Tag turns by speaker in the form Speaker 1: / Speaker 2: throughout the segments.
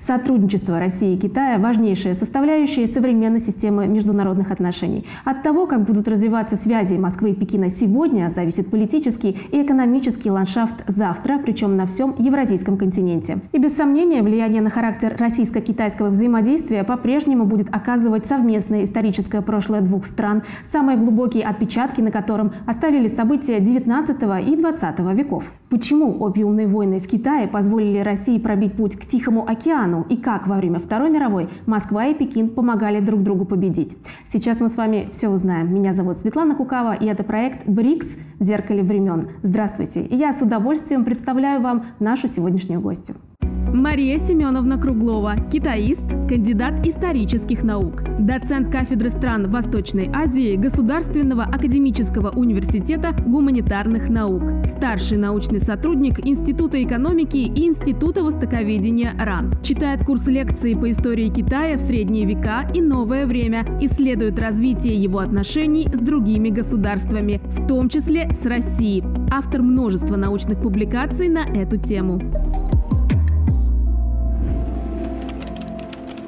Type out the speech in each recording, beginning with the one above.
Speaker 1: Сотрудничество России и Китая – важнейшая составляющая современной системы международных отношений. От того, как будут развиваться связи Москвы и Пекина сегодня, зависит политический и экономический ландшафт завтра, причем на всем евразийском континенте. И без сомнения, влияние на характер российско-китайского взаимодействия по-прежнему будет оказывать совместное историческое прошлое двух стран, самые глубокие отпечатки на котором оставили события XIX и XX веков. Почему опиумные войны в Китае позволили России пробить путь к Тихому океану и как во время Второй мировой Москва и Пекин помогали друг другу победить? Сейчас мы с вами все узнаем. Меня зовут Светлана Кукава, и это проект «БРИКС. В зеркале времен». Здравствуйте! И я с удовольствием представляю вам нашу сегодняшнюю гостью.
Speaker 2: Мария Семеновна Круглова, китаист, кандидат исторических наук, доцент кафедры стран Восточной Азии Государственного академического университета гуманитарных наук, старший научный сотрудник Института экономики и Института востоковедения РАН. Читает курс лекций по истории Китая в средние века и новое время, исследует развитие его отношений с другими государствами, в том числе с Россией. Автор множества научных публикаций на эту тему.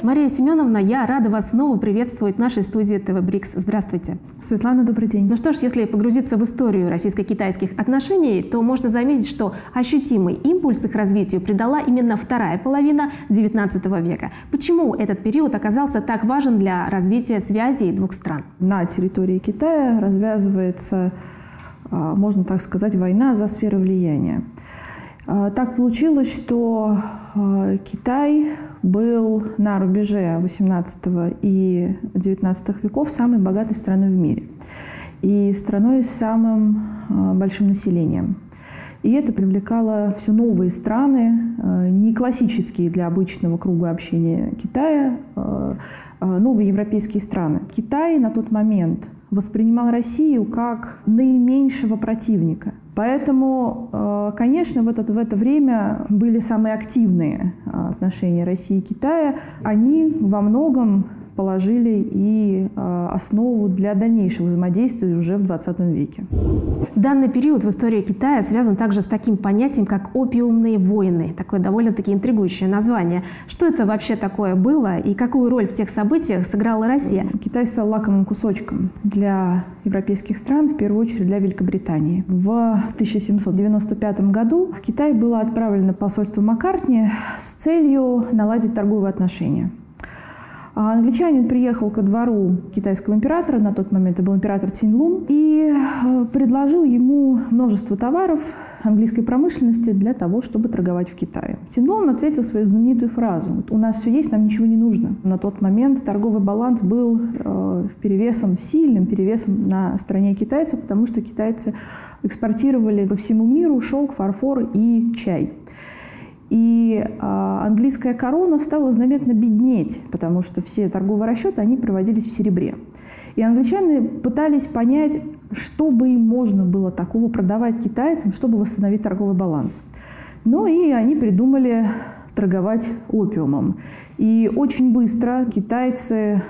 Speaker 1: Мария Семеновна, я рада вас снова приветствовать в нашей студии ТВ Брикс. Здравствуйте.
Speaker 3: Светлана, добрый день.
Speaker 1: Ну что ж, если погрузиться в историю российско-китайских отношений, то можно заметить, что ощутимый импульс их развитию придала именно вторая половина XIX века. Почему этот период оказался так важен для развития связей двух стран?
Speaker 3: На территории Китая развязывается, а, можно так сказать, война за сферу влияния. А, так получилось, что а, Китай был на рубеже 18 и 19 веков самой богатой страной в мире и страной с самым а, большим населением. И это привлекало все новые страны, не классические для обычного круга общения Китая, новые европейские страны. Китай на тот момент воспринимал Россию как наименьшего противника. Поэтому, э, конечно, в это, в это время были самые активные э, отношения России и Китая. Они во многом положили и э, основу для дальнейшего взаимодействия уже в 20 веке.
Speaker 1: Данный период в истории Китая связан также с таким понятием, как опиумные войны. Такое довольно-таки интригующее название. Что это вообще такое было и какую роль в тех событиях сыграла Россия?
Speaker 3: Китай стал лакомым кусочком для европейских стран, в первую очередь для Великобритании. В 1795 году в Китай было отправлено посольство Маккартни с целью наладить торговые отношения. А англичанин приехал ко двору китайского императора, на тот момент это был император Цинлун, и э, предложил ему множество товаров английской промышленности для того, чтобы торговать в Китае. Цинлун ответил свою знаменитую фразу «У нас все есть, нам ничего не нужно». На тот момент торговый баланс был э, перевесом, сильным перевесом на стороне китайцев, потому что китайцы экспортировали по всему миру шелк, фарфор и чай. И а, английская корона стала заметно беднеть, потому что все торговые расчеты, они проводились в серебре. И англичане пытались понять, что бы им можно было такого продавать китайцам, чтобы восстановить торговый баланс. Ну и они придумали торговать опиумом. И очень быстро китайцы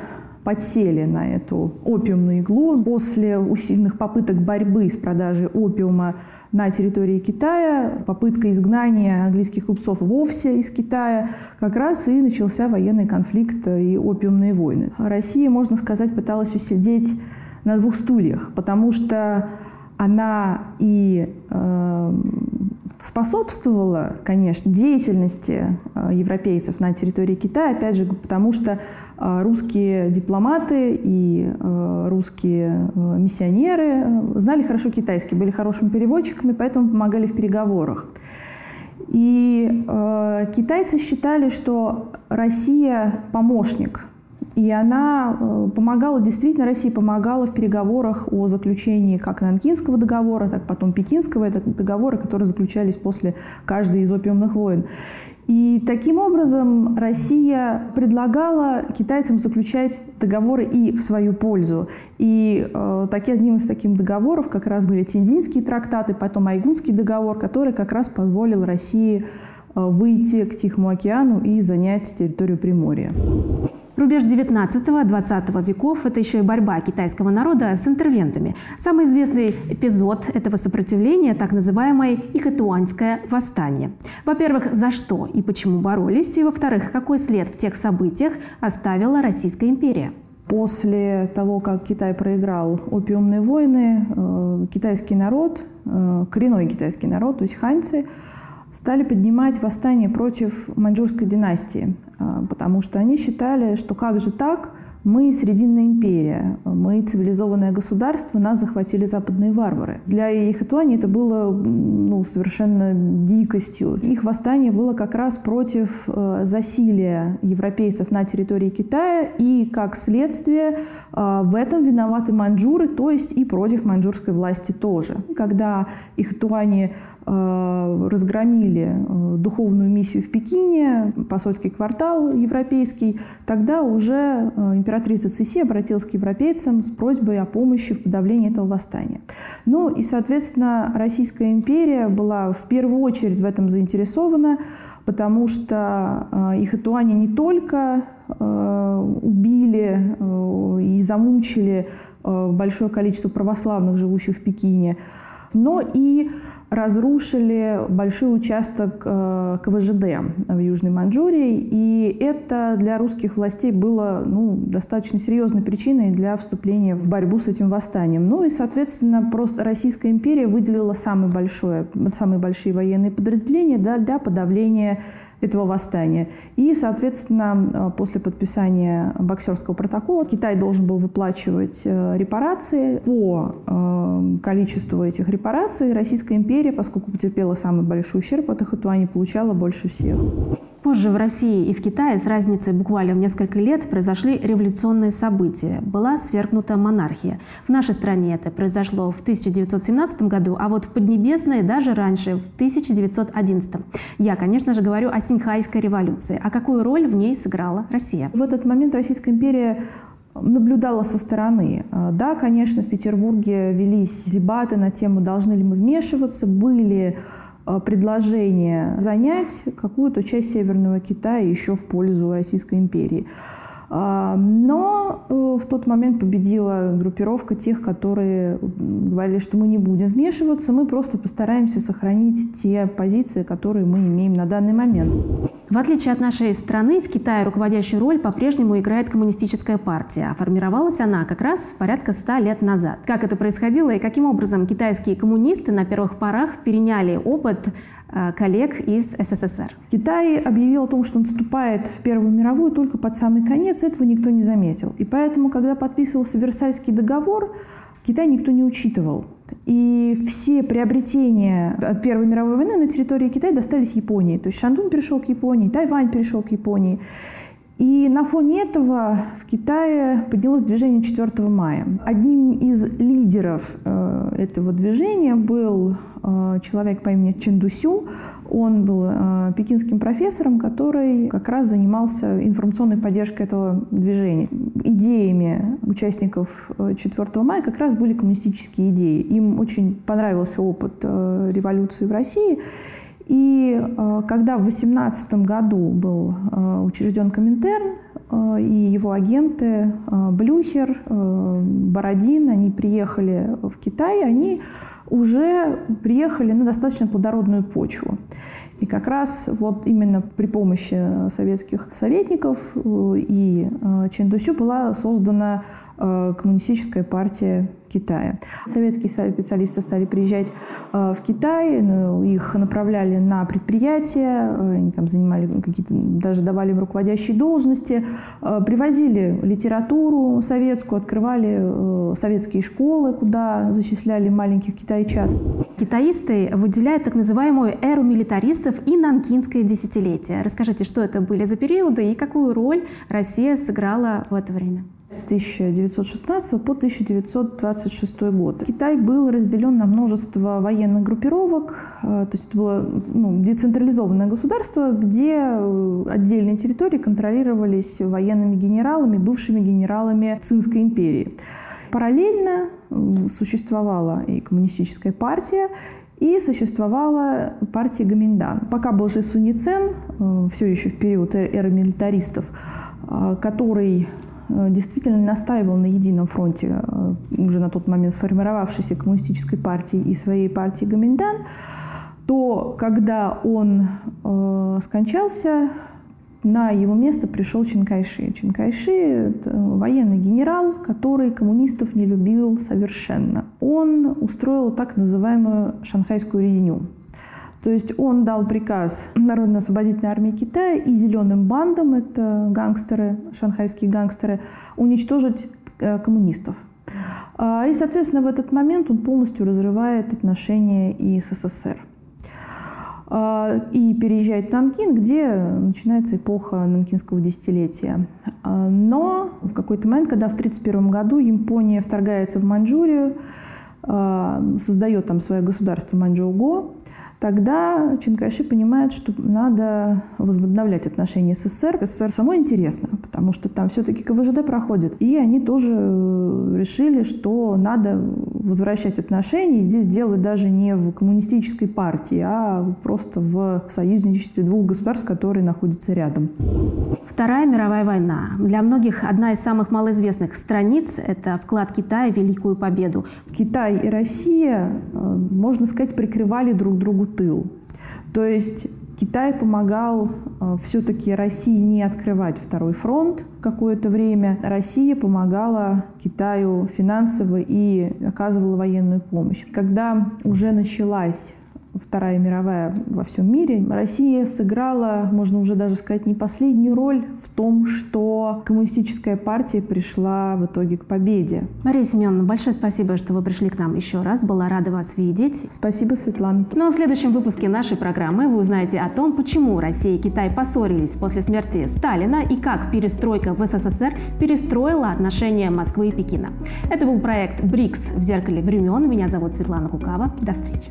Speaker 3: подсели на эту опиумную иглу. После усиленных попыток борьбы с продажей опиума на территории Китая, попытка изгнания английских купцов вовсе из Китая, как раз и начался военный конфликт и опиумные войны. Россия, можно сказать, пыталась усидеть на двух стульях, потому что она и э, способствовала, конечно, деятельности э, европейцев на территории Китая, опять же, потому что русские дипломаты и э, русские миссионеры знали хорошо китайский, были хорошими переводчиками, поэтому помогали в переговорах. И э, китайцы считали, что Россия помощник и она э, помогала, действительно, Россия помогала в переговорах о заключении как Нанкинского договора, так потом Пекинского. Это договоры, которые заключались после каждой из опиумных войн. И таким образом Россия предлагала китайцам заключать договоры и в свою пользу. И э, таки, одним из таких договоров как раз были Тиндинские трактаты, потом Айгунский договор, который как раз позволил России э, выйти к Тихому океану и занять территорию Приморья.
Speaker 1: Рубеж 19-20 веков – это еще и борьба китайского народа с интервентами. Самый известный эпизод этого сопротивления – так называемое Ихэтуанское восстание. Во-первых, за что и почему боролись, и во-вторых, какой след в тех событиях оставила Российская империя.
Speaker 3: После того, как Китай проиграл опиумные войны, э, китайский народ, э, коренной китайский народ, то есть ханьцы, стали поднимать восстание против маньчжурской династии, э, потому что они считали, что как же так – мы Срединная империя, мы цивилизованное государство, нас захватили западные варвары. Для их Ихэтуани это было ну, совершенно дикостью. Их восстание было как раз против э, засилия европейцев на территории Китая, и как следствие э, в этом виноваты маньчжуры, то есть и против маньчжурской власти тоже. Когда их Ихэтуани Э, разгромили духовную миссию в Пекине, посольский квартал европейский, тогда уже э, императрица Циси обратилась к европейцам с просьбой о помощи в подавлении этого восстания. Ну и, соответственно, Российская империя была в первую очередь в этом заинтересована, потому что их Ихэтуане не только убили и замучили большое количество православных, живущих в Пекине, но и разрушили большой участок э, КВЖД в Южной Маньчжурии, и это для русских властей было ну, достаточно серьезной причиной для вступления в борьбу с этим восстанием. Ну и, соответственно, просто Российская империя выделила самые, большое, самые большие военные подразделения да, для подавления этого восстания. И, соответственно, э, после подписания боксерского протокола Китай должен был выплачивать э, репарации. По э, количеству этих репараций Российская империя, поскольку потерпела самый большой ущерб от Ахатуани, получала больше всех.
Speaker 1: Позже в России и в Китае с разницей буквально в несколько лет произошли революционные события. Была свергнута монархия. В нашей стране это произошло в 1917 году, а вот в Поднебесной даже раньше, в 1911. Я, конечно же, говорю о Синьхайской революции. А какую роль в ней сыграла Россия?
Speaker 3: В этот момент Российская империя наблюдала со стороны. Да, конечно, в Петербурге велись дебаты на тему, должны ли мы вмешиваться, были предложение занять какую-то часть Северного Китая еще в пользу Российской империи. А, но э, в тот момент победила группировка тех, которые говорили, что мы не будем вмешиваться, мы просто постараемся сохранить те позиции, которые мы имеем на данный момент.
Speaker 1: В отличие от нашей страны, в Китае руководящую роль по-прежнему играет коммунистическая партия, а формировалась она как раз порядка ста лет назад. Как это происходило и каким образом китайские коммунисты на первых порах переняли опыт Э, коллег из СССР.
Speaker 3: Китай объявил о том, что он вступает в Первую мировую только под самый конец, этого никто не заметил. И поэтому, когда подписывался Версальский договор, Китай никто не учитывал. И все приобретения от Первой мировой войны на территории Китая достались Японии. То есть Шандун перешел к Японии, Тайвань перешел к Японии. И на фоне этого в Китае поднялось движение 4 мая. Одним из лидеров э, этого движения был э, человек по имени Чен Дусю. Он был э, пекинским профессором, который как раз занимался информационной поддержкой этого движения. Идеями участников 4 мая как раз были коммунистические идеи. Им очень понравился опыт революции в России. И э, когда в 2018 году был э, учрежден Коминтерн, э, и его агенты Блюхер, Бородин, они приехали в Китай, они уже приехали на достаточно плодородную почву. И как раз вот именно при помощи советских советников и Чендусю была создана коммунистическая партия Китая. Советские специалисты стали приезжать э, в Китай, ну, их направляли на предприятия, э, они там занимали какие-то, даже давали им руководящие должности, э, привозили литературу советскую, открывали советские школы, куда зачисляли маленьких китайчат.
Speaker 1: Китаисты выделяют так называемую эру милитаристов и нанкинское десятилетие. Расскажите, что это были за периоды и какую роль Россия сыграла в это время?
Speaker 3: С 1916 по 1926 год. Китай был разделен на множество военных группировок, э, то есть это было ну, децентрализованное государство, где э, отдельные территории контролировались военными генералами, бывшими генералами Цинской империи. Параллельно существовала и коммунистическая партия, и существовала партия Гаминдан. Пока был же Суньцен, э, все еще в период эры милитаристов, который действительно настаивал на едином фронте уже на тот момент сформировавшейся коммунистической партии и своей партии Гоминдан, то когда он скончался, на его место пришел Чинкайши. Чинкайши – военный генерал, который коммунистов не любил совершенно. Он устроил так называемую шанхайскую резню. То есть он дал приказ Народно-освободительной армии Китая и зеленым бандам, это гангстеры, шанхайские гангстеры, уничтожить э, коммунистов. А, и, соответственно, в этот момент он полностью разрывает отношения и с СССР. А, и переезжает в Нанкин, где начинается эпоха нанкинского десятилетия. А, но в какой-то момент, когда в 1931 году Япония вторгается в Маньчжурию, создает там свое государство Маньчжоу-Го, тогда Чинкайши понимает, что надо возобновлять отношения с СССР. СССР самой интересно, потому что там все-таки КВЖД проходит. И они тоже э, решили, что надо возвращать отношения. И здесь дело даже не в коммунистической партии, а просто в союзничестве двух государств, которые находятся рядом.
Speaker 1: Вторая мировая война. Для многих одна из самых малоизвестных страниц – это вклад Китая в Великую Победу.
Speaker 3: Китай и Россия, э, можно сказать, прикрывали друг другу тыл. То есть Китай помогал э, все-таки России не открывать второй фронт какое-то время. Россия помогала Китаю финансово и оказывала военную помощь. Когда уже началась Вторая мировая во всем мире, Россия сыграла, можно уже даже сказать, не последнюю роль в том, что коммунистическая партия пришла в итоге к победе.
Speaker 1: Мария Семеновна, большое спасибо, что вы пришли к нам еще раз. Была рада вас видеть.
Speaker 3: Спасибо, Светлана.
Speaker 1: Ну а в следующем выпуске нашей программы вы узнаете о том, почему Россия и Китай поссорились после смерти Сталина и как перестройка в СССР перестроила отношения Москвы и Пекина. Это был проект БРИКС в зеркале времен. Меня зовут Светлана Кукава. До встречи.